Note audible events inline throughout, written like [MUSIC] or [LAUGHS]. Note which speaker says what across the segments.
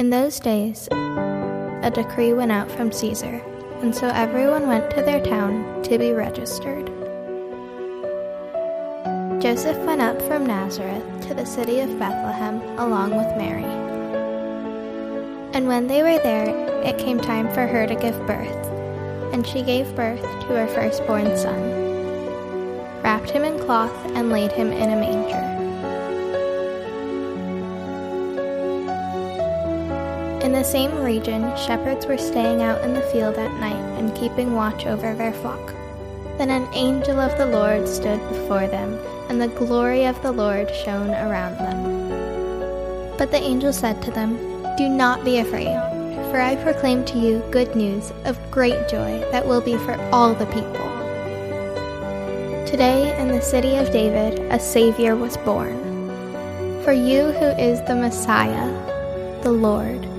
Speaker 1: In those days, a decree went out from Caesar, and so everyone went to their town to be registered. Joseph went up from Nazareth to the city of Bethlehem along with Mary. And when they were there, it came time for her to give birth, and she gave birth to her firstborn son, wrapped him in cloth, and laid him in a manger. In the same region, shepherds were staying out in the field at night and keeping watch over their flock. Then an angel of the Lord stood before them, and the glory of the Lord shone around them. But the angel said to them, Do not be afraid, for I proclaim to you good news of great joy that will be for all the people. Today in the city of David a Savior was born. For you who is the Messiah, the Lord.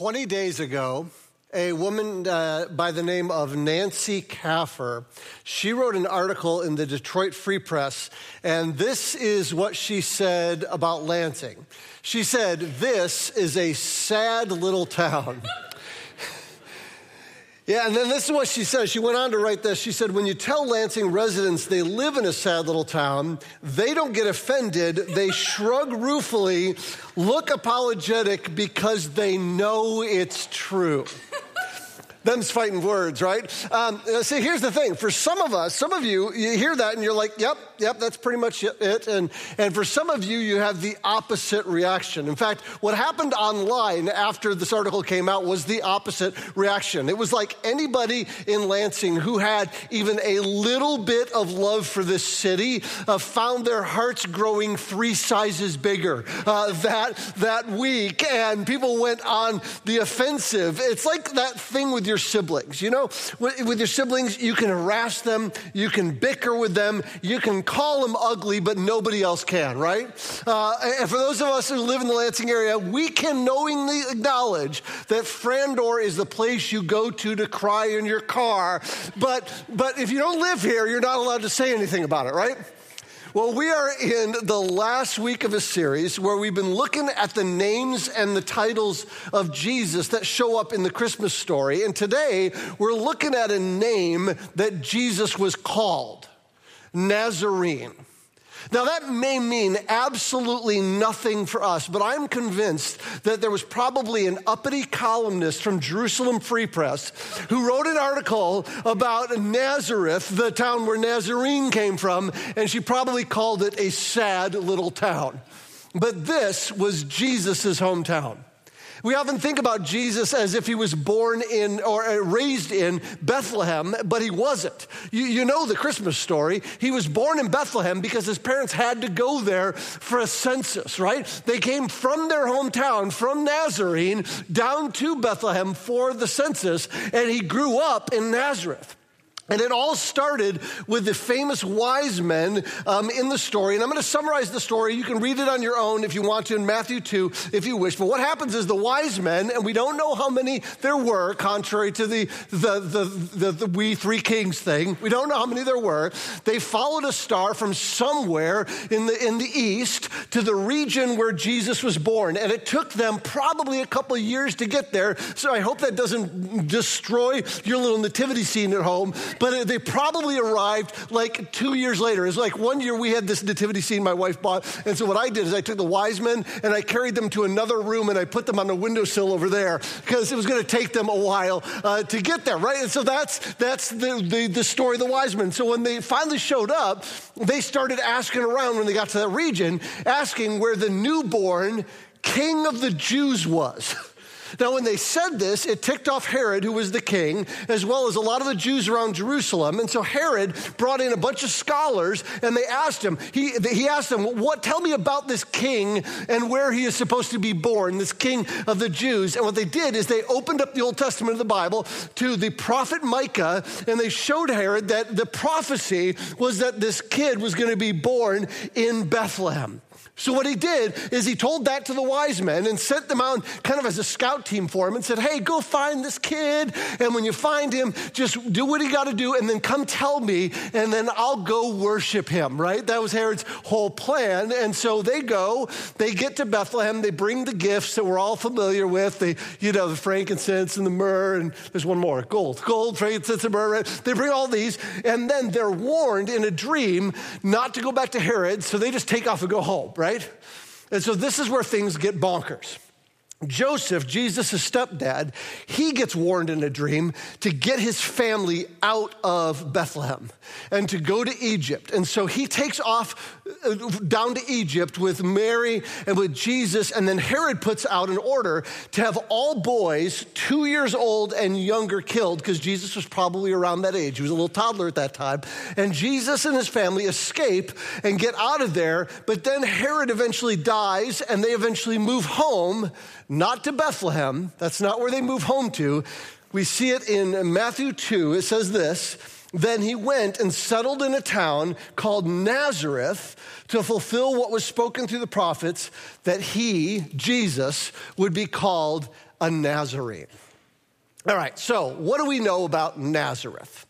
Speaker 2: Twenty days ago, a woman uh, by the name of Nancy Kaffer. She wrote an article in the Detroit Free Press, and this is what she said about Lansing. She said, This is a sad little town. [LAUGHS] Yeah, and then this is what she says. She went on to write this. She said, When you tell Lansing residents they live in a sad little town, they don't get offended. They shrug ruefully, look apologetic because they know it's true. Them's fighting words, right? Um, see, here's the thing. For some of us, some of you, you hear that and you're like, yep, yep, that's pretty much it. And, and for some of you, you have the opposite reaction. In fact, what happened online after this article came out was the opposite reaction. It was like anybody in Lansing who had even a little bit of love for this city uh, found their hearts growing three sizes bigger uh, that, that week. And people went on the offensive. It's like that thing with your siblings. You know, with your siblings, you can harass them, you can bicker with them, you can call them ugly, but nobody else can, right? Uh, and for those of us who live in the Lansing area, we can knowingly acknowledge that Frandor is the place you go to to cry in your car. But, but if you don't live here, you're not allowed to say anything about it, right? Well, we are in the last week of a series where we've been looking at the names and the titles of Jesus that show up in the Christmas story. And today we're looking at a name that Jesus was called Nazarene. Now, that may mean absolutely nothing for us, but I'm convinced that there was probably an uppity columnist from Jerusalem Free Press who wrote an article about Nazareth, the town where Nazarene came from, and she probably called it a sad little town. But this was Jesus' hometown. We often think about Jesus as if he was born in or uh, raised in Bethlehem, but he wasn't. You, you, know the Christmas story. He was born in Bethlehem because his parents had to go there for a census, right? They came from their hometown, from Nazarene, down to Bethlehem for the census, and he grew up in Nazareth. And it all started with the famous wise men um, in the story. And I'm going to summarize the story. You can read it on your own if you want to in Matthew 2, if you wish. But what happens is the wise men, and we don't know how many there were, contrary to the, the, the, the, the we three kings thing. We don't know how many there were. They followed a star from somewhere in the, in the east to the region where Jesus was born. And it took them probably a couple years to get there. So I hope that doesn't destroy your little nativity scene at home but they probably arrived like two years later. It's like one year we had this nativity scene my wife bought. And so what I did is I took the wise men and I carried them to another room and I put them on a windowsill over there because it was going to take them a while uh, to get there, right? And so that's, that's the, the, the story of the wise men. So when they finally showed up, they started asking around when they got to that region, asking where the newborn king of the Jews was. [LAUGHS] Now, when they said this, it ticked off Herod, who was the king, as well as a lot of the Jews around Jerusalem. And so Herod brought in a bunch of scholars and they asked him, he, he asked them, What, tell me about this king and where he is supposed to be born, this king of the Jews. And what they did is they opened up the Old Testament of the Bible to the prophet Micah and they showed Herod that the prophecy was that this kid was going to be born in Bethlehem. So, what he did is he told that to the wise men and sent them out kind of as a scout team for him and said, Hey, go find this kid. And when you find him, just do what he got to do and then come tell me, and then I'll go worship him, right? That was Herod's whole plan. And so they go, they get to Bethlehem, they bring the gifts that we're all familiar with, the, you know, the frankincense and the myrrh, and there's one more gold, gold, frankincense, and myrrh. Right? They bring all these, and then they're warned in a dream not to go back to Herod, so they just take off and go home, right? Right? And so this is where things get bonkers. Joseph, Jesus' stepdad, he gets warned in a dream to get his family out of Bethlehem and to go to Egypt. And so he takes off uh, down to Egypt with Mary and with Jesus. And then Herod puts out an order to have all boys two years old and younger killed because Jesus was probably around that age. He was a little toddler at that time. And Jesus and his family escape and get out of there. But then Herod eventually dies and they eventually move home not to Bethlehem. That's not where they move home to. We see it in Matthew 2. It says this Then he went and settled in a town called Nazareth to fulfill what was spoken through the prophets that he, Jesus, would be called a Nazarene. All right, so what do we know about Nazareth?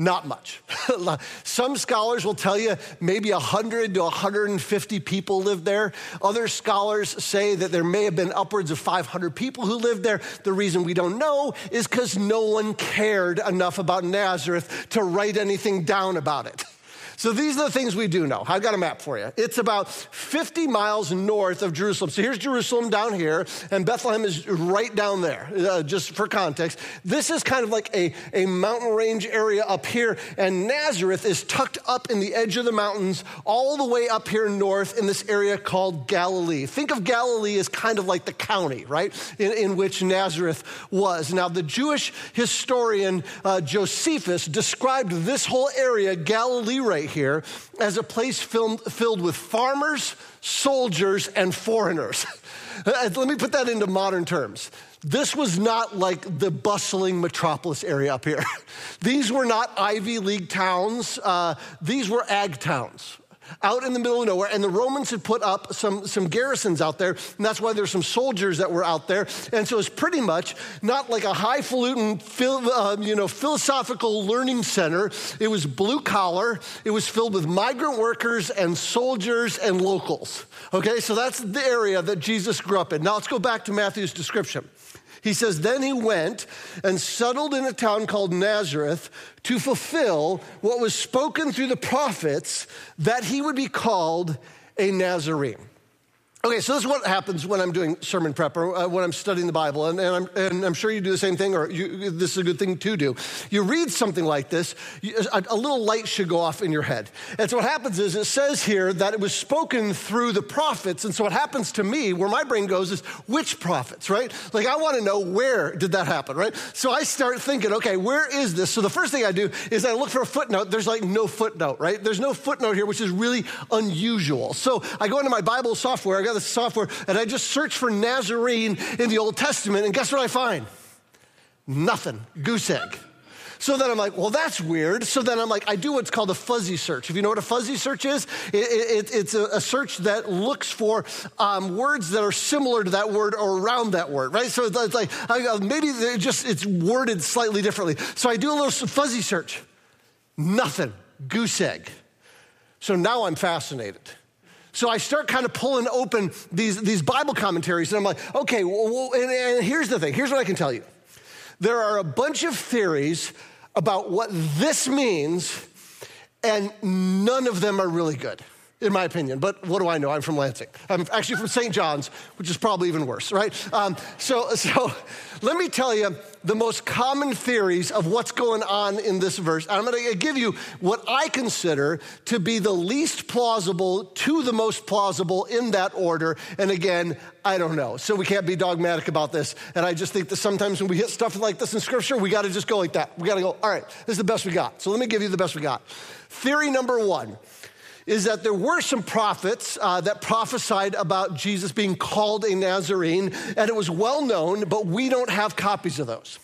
Speaker 2: Not much. [LAUGHS] Some scholars will tell you maybe 100 to 150 people lived there. Other scholars say that there may have been upwards of 500 people who lived there. The reason we don't know is because no one cared enough about Nazareth to write anything down about it. [LAUGHS] So these are the things we do know. I've got a map for you. It's about 50 miles north of Jerusalem. So here's Jerusalem down here, and Bethlehem is right down there, uh, just for context. This is kind of like a, a mountain range area up here, and Nazareth is tucked up in the edge of the mountains, all the way up here north in this area called Galilee. Think of Galilee as kind of like the county, right, in, in which Nazareth was. Now, the Jewish historian uh, Josephus described this whole area, Galilee here as a place filled, filled with farmers, soldiers, and foreigners. [LAUGHS] Let me put that into modern terms. This was not like the bustling metropolis area up here. [LAUGHS] These were not Ivy League towns, uh, these were ag towns out in the middle of nowhere. And the Romans had put up some, some garrisons out there, and that's why there's some soldiers that were out there. And so it's pretty much not like a highfalutin, uh, you know, philosophical learning center. It was blue collar. It was filled with migrant workers and soldiers and locals. Okay, so that's the area that Jesus grew up in. Now let's go back to Matthew's description. He says, Then he went and settled in a town called Nazareth to fulfill what was spoken through the prophets that he would be called a Nazarene. Okay, so this is what happens when I'm doing sermon prep or uh, when I'm studying the Bible, and, and, I'm, and, I'm, sure you do the same thing, or you, this is a good thing to do. You read something like this, you, a, a, little light should go off in your head. And so what happens is it says here that it was spoken through the prophets, and so what happens to me, where my brain goes, is which prophets, right? Like I want to know where did that happen, right? So I start thinking, okay, where is this? So the first thing I do is I look for a footnote. There's like no footnote, right? There's no footnote here, which is really unusual. So I go into my Bible software. I got this software and I just search for Nazarene in the Old Testament, and guess what I find? Nothing. Goose egg. So then I'm like, well, that's weird. So then I'm like, I do what's called a fuzzy search. If you know what a fuzzy search is, it, it, it's a, a, search that looks for um, words that are similar to that word or around that word, right? So it's like maybe it just it's worded slightly differently. So I do a little fuzzy search. Nothing. Goose egg. So now I'm fascinated. So I start kind of pulling open these, these Bible commentaries, and I'm like, okay, well, and, and here's the thing here's what I can tell you. There are a bunch of theories about what this means, and none of them are really good in my opinion. But what do I know? I'm from Lansing. I'm actually from St. John's, which is probably even worse, right? Um, so, so let me tell you the most common theories of what's going on in this verse. I'm going to give you what I consider to be the least plausible to the most plausible in that order. And again, I don't know. So we can't be dogmatic about this. And I just think that sometimes when we hit stuff like this in scripture, we got to just go like that. We got to go, all right, this is the best we got. So let me give you the best we got. Theory number one is that there were some prophets uh, that prophesied about Jesus being called a Nazarene, and it was well known, but we don't have copies of those.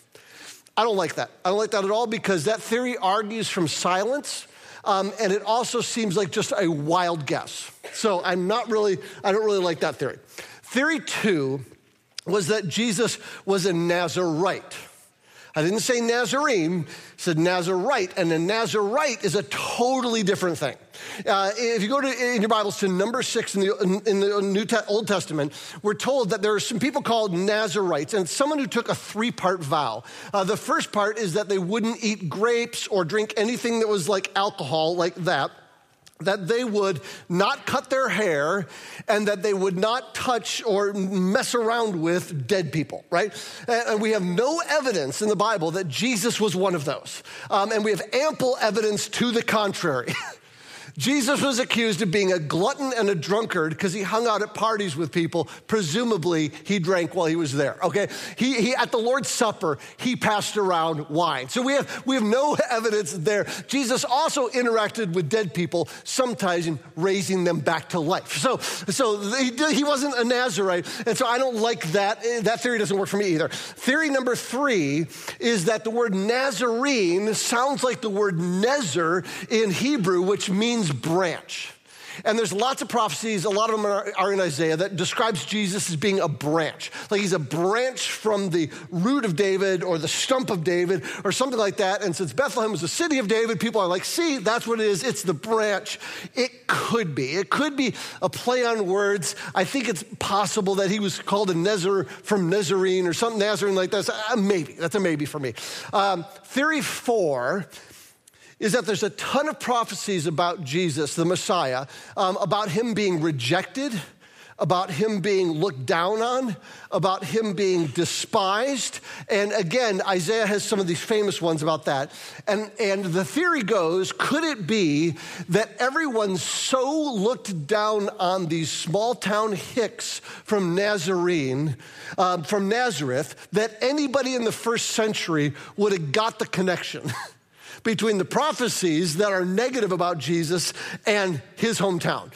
Speaker 2: I don't like that. I don't like that at all because that theory argues from silence. um, and it also seems like just a wild guess. So I'm not really, I don't really like that theory. Theory two was that Jesus was a Nazarite. I didn't say Nazarene, said Nazarite, and a Nazarite is a totally different thing. Uh, if you go to in your Bibles to number six in the, in the New Te- Old Testament, we're told that there are some people called Nazarites, and someone who took a three part vow. Uh, the first part is that they wouldn't eat grapes or drink anything that was like alcohol, like that that they would not cut their hair and that they would not touch or mess around with dead people, right? And we have no evidence in the Bible that Jesus was one of those. Um, and we have ample evidence to the contrary. [LAUGHS] Jesus was accused of being a glutton and a drunkard because he hung out at parties with people. Presumably, he drank while he was there. Okay, he, he at the Lord's Supper he passed around wine. So we have we have no [LAUGHS] evidence there. Jesus also interacted with dead people, sometimes raising them back to life. So so he, he wasn't a Nazarite, and so I don't like that. Eh, that theory doesn't work for me either. Theory number three is that the word Nazarene sounds like the word Nezer in Hebrew, which means means branch. And there's lots of prophecies, a lot of them are, in Isaiah, that describes Jesus as being a branch. Like he's a branch from the root of David or the stump of David or something like that. And since Bethlehem was the city of David, people are like, see, that's what it is. It's the branch. It could be. It could be a play on words. I think it's possible that he was called a Nezer from Nazarene or something Nazarene like that. Uh, maybe. That's a maybe for me. Um, theory four is that there's a ton of prophecies about Jesus, the Messiah, um, about him being rejected, about him being looked down on, about him being despised. And again, Isaiah has some of these famous ones about that. And, and the theory goes could it be that everyone so looked down on these small town hicks from Nazarene, um, from Nazareth, that anybody in the first century would have got the connection? [LAUGHS] between the prophecies that are negative about Jesus and his hometown.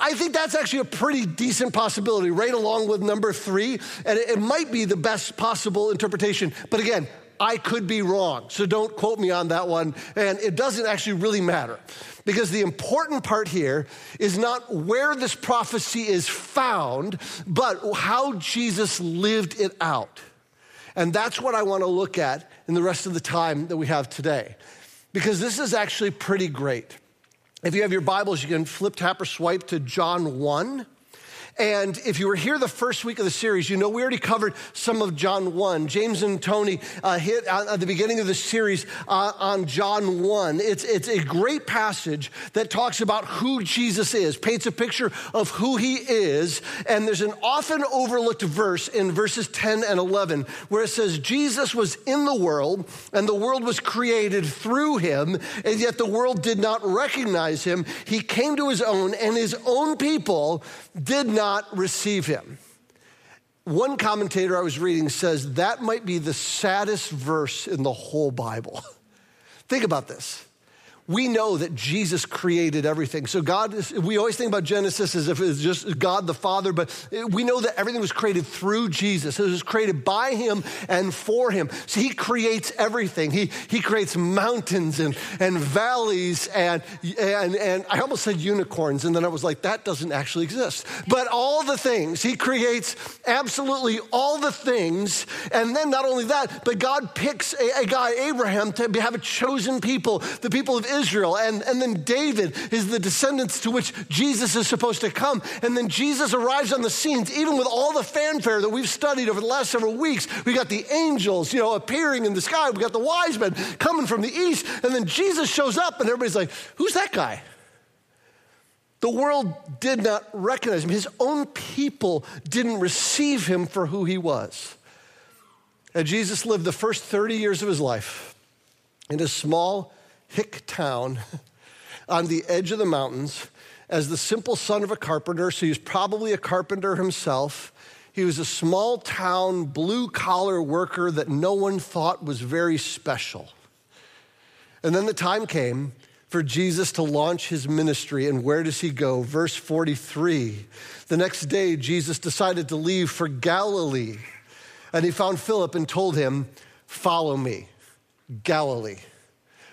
Speaker 2: I think that's actually a pretty decent possibility, right along with number three. And it, might be the best possible interpretation. But again, I could be wrong. So don't quote me on that one. And it doesn't actually really matter. Because the important part here is not where this prophecy is found, but how Jesus lived it out. And that's what I want to look at in the rest of the time that we have today. Because this is actually pretty great. If you have your Bibles, you can flip, tap, or swipe to John 1. And if you were here the first week of the series, you know we already covered some of John 1. James and Tony uh, hit at the beginning of the series uh, on John 1. It's, it's a great passage that talks about who Jesus is, paints a picture of who he is. And there's an often overlooked verse in verses 10 and 11 where it says, Jesus was in the world, and the world was created through him, and yet the world did not recognize him. He came to his own, and his own people did not not receive him. One commentator I was reading says that might be the saddest verse in the whole Bible. [LAUGHS] Think about this we know that Jesus created everything. So God, we always think about Genesis as if it's just God the Father, but we know that everything was created through Jesus. It was created by Him and for Him. So He creates everything. He, he creates mountains and, and valleys and, and, and I almost said unicorns, and then I was like, that doesn't actually exist. But all the things, He creates absolutely all the things. And then not only that, but God picks a, a guy, Abraham, to have a chosen people, the people of Israel Israel. And, and then David is the descendants to which Jesus is supposed to come. And then Jesus arrives on the scenes, even with all the fanfare that we've studied over the last several weeks. We got the angels, you know, appearing in the sky. We got the wise men coming from the east. And then Jesus shows up, and everybody's like, who's that guy? The world did not recognize him. His own people didn't receive him for who he was. And Jesus lived the first 30 years of his life in a small hick town on the edge of the mountains as the simple son of a carpenter. So he was probably a carpenter himself. He was a small town blue collar worker that no one thought was very special. And then the time came for Jesus to launch his ministry. And where does he go? Verse 43. The next day, Jesus decided to leave for Galilee. And he found Philip and told him, Follow me. Galilee.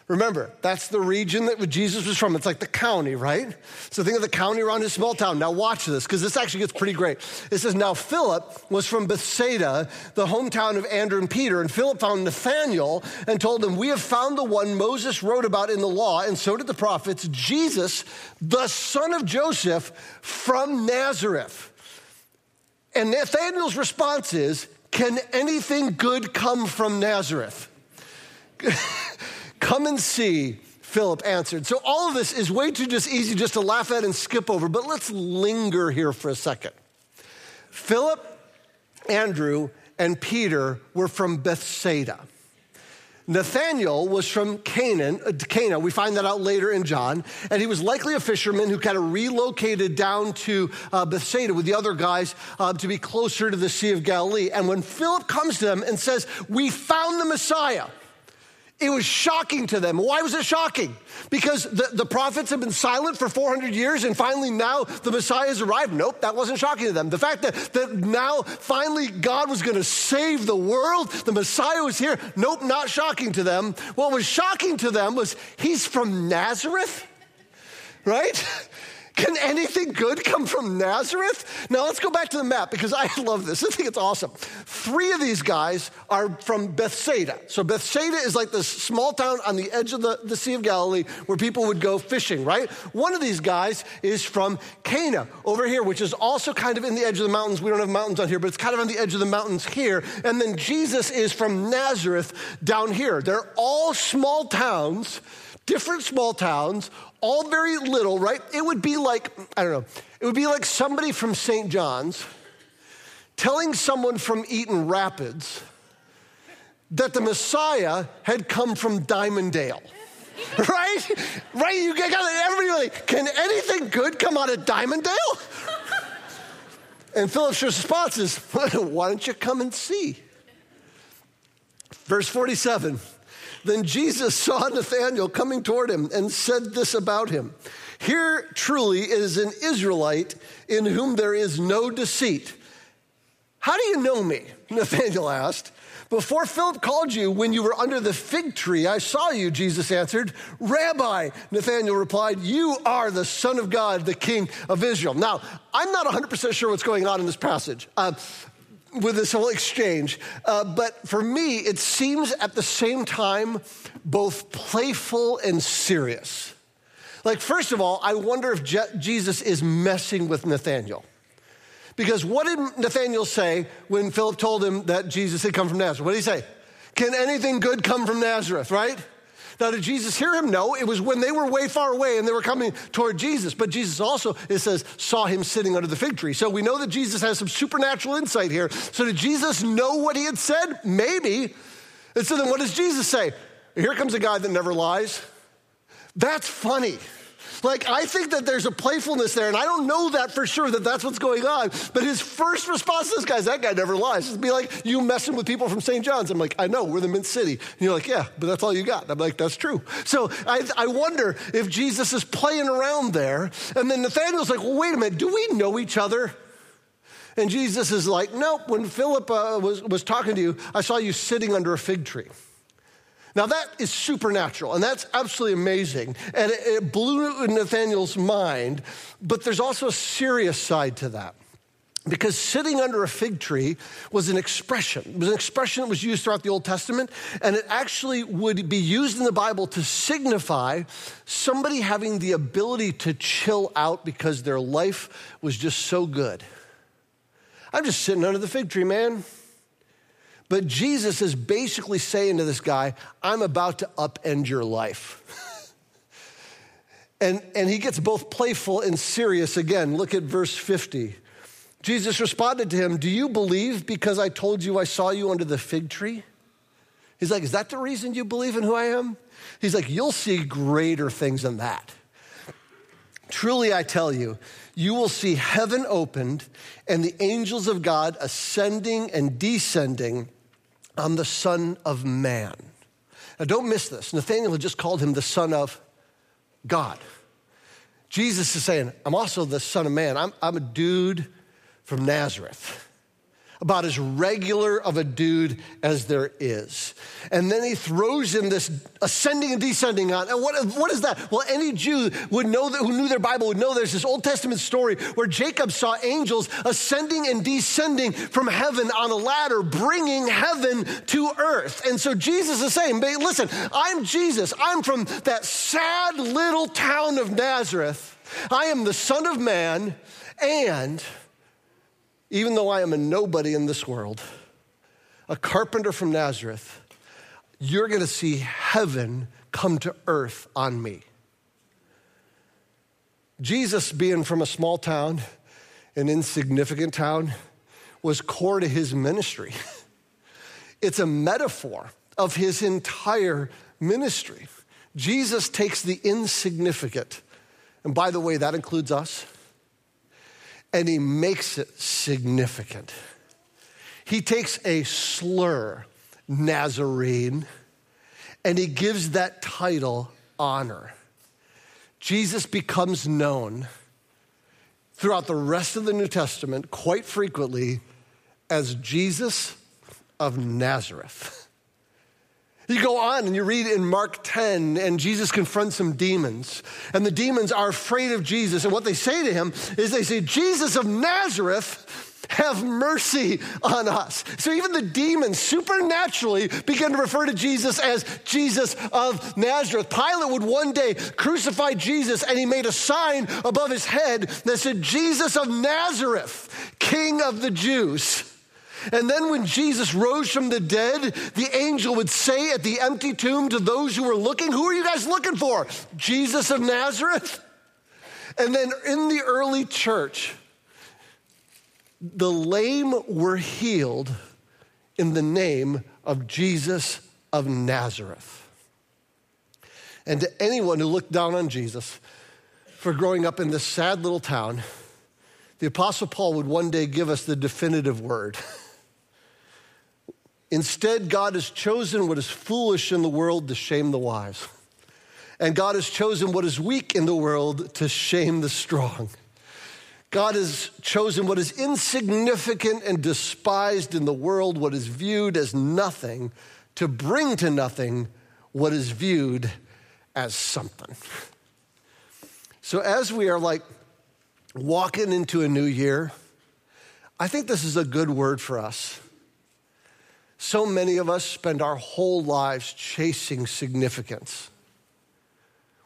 Speaker 2: Remember, that's the region that Jesus was from. It's like the county, right? So think of the county around his small town. Now watch this, because this actually gets pretty great. It says, Now Philip was from Bethsaida, the hometown of Andrew and Peter. And Philip found Nathanael and told him, We have found the one Moses wrote about in the law, and so did the prophets, Jesus, the son of Joseph from Nazareth. And Nathanael's response is, Can anything good come from Nazareth? [LAUGHS] Come and see, Philip answered. So all of this is way too just easy just to laugh at and skip over, but let's linger here for a second. Philip, Andrew, and Peter were from Bethsaida. Nathanael was from Canaan, uh, Cana. We find that out later in John. And he was likely a fisherman who kind of relocated down to uh, Bethsaida with the other guys uh, to be closer to the Sea of Galilee. And when Philip comes to them and says, We found the Messiah, it was shocking to them. Why was it shocking? Because the, the prophets have been silent for 400 years and finally now the Messiah has arrived. Nope, that wasn't shocking to them. The fact that, that now finally God was going to save the world, the Messiah was here. Nope, not shocking to them. What was shocking to them was he's from Nazareth, right? [LAUGHS] Can anything good come from Nazareth? Now let's go back to the map because I [LAUGHS] love this. I think it's awesome. Three of these guys are from Bethsaida. So Bethsaida is like this small town on the edge of the, the Sea of Galilee where people would go fishing, right? One of these guys is from Cana over here, which is also kind of in the edge of the mountains. We don't have mountains on here, but it's kind of on the edge of the mountains here. And then Jesus is from Nazareth down here. They're all small towns different small towns, all very little, right? It would be like, I don't know, it would be like somebody from St. John's telling someone from Eaton Rapids that the Messiah had come from Dimondale. [LAUGHS] right? Right? You got everybody like, can anything good come out of Dimondale? and Philip's response is, [LAUGHS] why don't you come and see? Verse 47. Then Jesus saw Nathanael coming toward him and said this about him Here truly is an Israelite in whom there is no deceit. How do you know me? [LAUGHS] Nathanael asked. Before Philip called you, when you were under the fig tree, I saw you, Jesus answered. Rabbi, Nathanael replied, You are the Son of God, the King of Israel. Now, I'm not 100% sure what's going on in this passage. Uh, with this whole exchange. Uh, but for me, it seems at the same time both playful and serious. Like, first of all, I wonder if Je- Jesus is messing with Nathanael. Because what did Nathanael say when Philip told him that Jesus had come from Nazareth? What did he say? Can anything good come from Nazareth, right? Now, did Jesus hear him? No. It was when they were way far away and they were coming toward Jesus. But Jesus also, it says, saw him sitting under the fig tree. So we know that Jesus has some supernatural insight here. So did Jesus know what he had said? Maybe. And so then what does Jesus say? Here comes a guy that never lies. That's funny. Like, I think that there's a playfulness there, and I don't know that for sure that that's what's going on. But his first response to this guy is, that guy never lies. It'd be like you messing with people from St. John's. I'm like, I know, we're the Mint City. And you're like, yeah, but that's all you got. I'm like, that's true. So I, I wonder if Jesus is playing around there. And then Nathanael's like, well, wait a minute, do we know each other? And Jesus is like, nope, when Philip uh, was, was talking to you, I saw you sitting under a fig tree. Now, that is supernatural, and that's absolutely amazing. And it, it blew Nathanael's mind, but there's also a serious side to that. Because sitting under a fig tree was an expression. It was an expression that was used throughout the Old Testament, and it actually would be used in the Bible to signify somebody having the ability to chill out because their life was just so good. I'm just sitting under the fig tree, man. But Jesus is basically saying to this guy, I'm about to upend your life. [LAUGHS] and, and he gets both playful and serious again. Look at verse 50. Jesus responded to him, Do you believe because I told you I saw you under the fig tree? He's like, Is that the reason you believe in who I am? He's like, You'll see greater things than that. Truly, I tell you, you will see heaven opened and the angels of God ascending and descending I'm the Son of Man. Now, don't miss this. Nathanael had just called him the Son of God. Jesus is saying, I'm also the Son of Man. I'm, I'm a dude from Nazareth. About as regular of a dude as there is. And then he throws in this ascending and descending on. And what, what is that? Well, any Jew would know that, who knew their Bible would know there's this Old Testament story where Jacob saw angels ascending and descending from heaven on a ladder, bringing heaven to earth. And so Jesus is saying, listen, I'm Jesus. I'm from that sad little town of Nazareth. I am the Son of Man, and even though I am a nobody in this world, a carpenter from Nazareth, you're going to see heaven come to earth on me. Jesus, being from a small town, an insignificant town, was core to his ministry. [LAUGHS] It's a metaphor of his entire ministry. Jesus takes the insignificant, and by the way, that includes us and he makes it significant. He takes a slur, Nazarene, and he gives that title honor. Jesus becomes known throughout the rest of the New Testament quite frequently as Jesus of Nazareth. You go on and you read in Mark 10, and Jesus confronts some demons. And the demons are afraid of Jesus. And what they say to him is they say, Jesus of Nazareth, have mercy on us. So even the demons supernaturally begin to refer to Jesus as Jesus of Nazareth. Pilate would one day crucify Jesus, and he made a sign above his head that said, Jesus of Nazareth, King of the Jews. And then when Jesus rose from the dead, the angel would say at the empty tomb to those who were looking, Who are you guys looking for? Jesus of Nazareth? And then in the early church, the lame were healed in the name of Jesus of Nazareth. And to anyone who looked down on Jesus for growing up in this sad little town, the Apostle Paul would one day give us the definitive word. [LAUGHS] Instead, God has chosen what is foolish in the world to shame the wise. And God has chosen what is weak in the world to shame the strong. God has chosen what is insignificant and despised in the world, what is viewed as nothing, to bring to nothing what is viewed as something. So, as we are like walking into a new year, I think this is a good word for us. So many of us spend our whole lives chasing significance.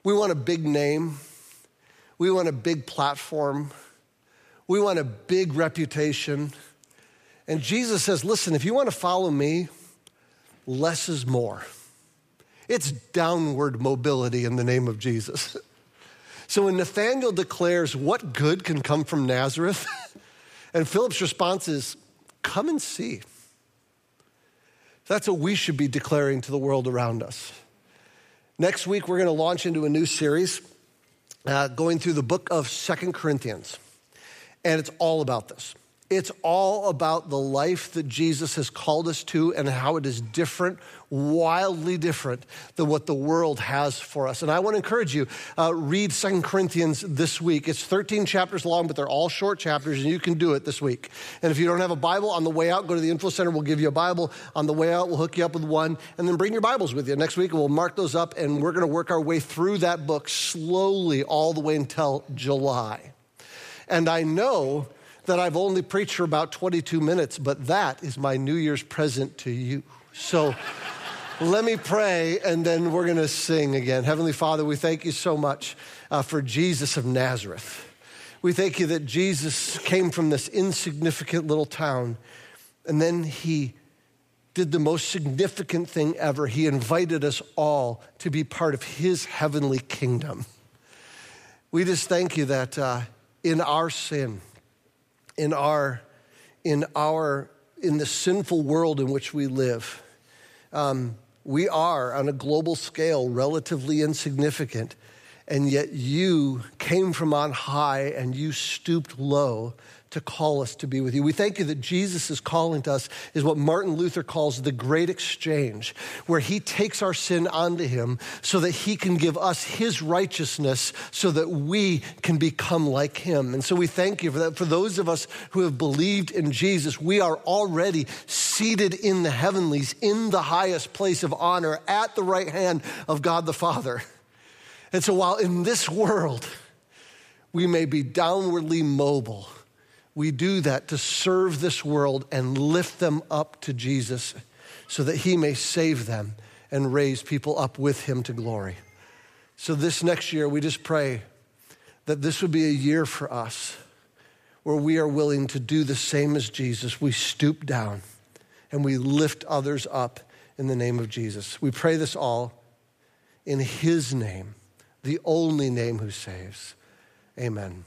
Speaker 2: We want a big name, we want a big platform, we want a big reputation. And Jesus says, listen, if you want to follow me, less is more. It's downward mobility in the name of Jesus. [LAUGHS] So when Nathanael declares, What good can come from Nazareth? [LAUGHS] and Philip's response is, Come and see. That's what we should be declaring to the world around us. Next week, we're going to launch into a new series uh, going through the book of Second Corinthians. And it's all about this. It's all about the life that Jesus has called us to and how it is different, wildly different than what the world has for us. And I want to encourage you, uh, read Second Corinthians this week. It's 13 chapters long, but they're all short chapters, and you can do it this week. And if you don't have a Bible on the way out, go to the Info Center. We'll give you a Bible. On the way out, we'll hook you up with one, and then bring your Bibles with you. Next week, we'll mark those up, and we're going to work our way through that book slowly all the way until July. And I know that I've only preached for about 22 minutes, but that is my New Year's present to you. So let me pray, and then we're going to sing again. Heavenly Father, we thank you so much uh, for Jesus of Nazareth. We thank you that Jesus came from this insignificant little town, and then he did the most significant thing ever. He invited us all to be part of his heavenly kingdom. We just thank you that uh, in our sin, in our, in our, in the sinful world in which we live. Um, we are, on a global scale, relatively insignificant, and yet you came from on high and you stooped low to call us to be with you. We thank you that Jesus is calling to us is what Martin Luther calls the great exchange, where he takes our sin onto him so that he can give us his righteousness so that we can become like him. And so we thank you for that. For those of us who have believed in Jesus, we are already seated in the heavenlies, in the highest place of honor, at the right hand of God the Father. And so while in this world we may be downwardly mobile, we do that to serve this world and lift them up to Jesus so that he may save them and raise people up with him to glory. So, this next year, we just pray that this would be a year for us where we are willing to do the same as Jesus. We stoop down and we lift others up in the name of Jesus. We pray this all in his name, the only name who saves. Amen.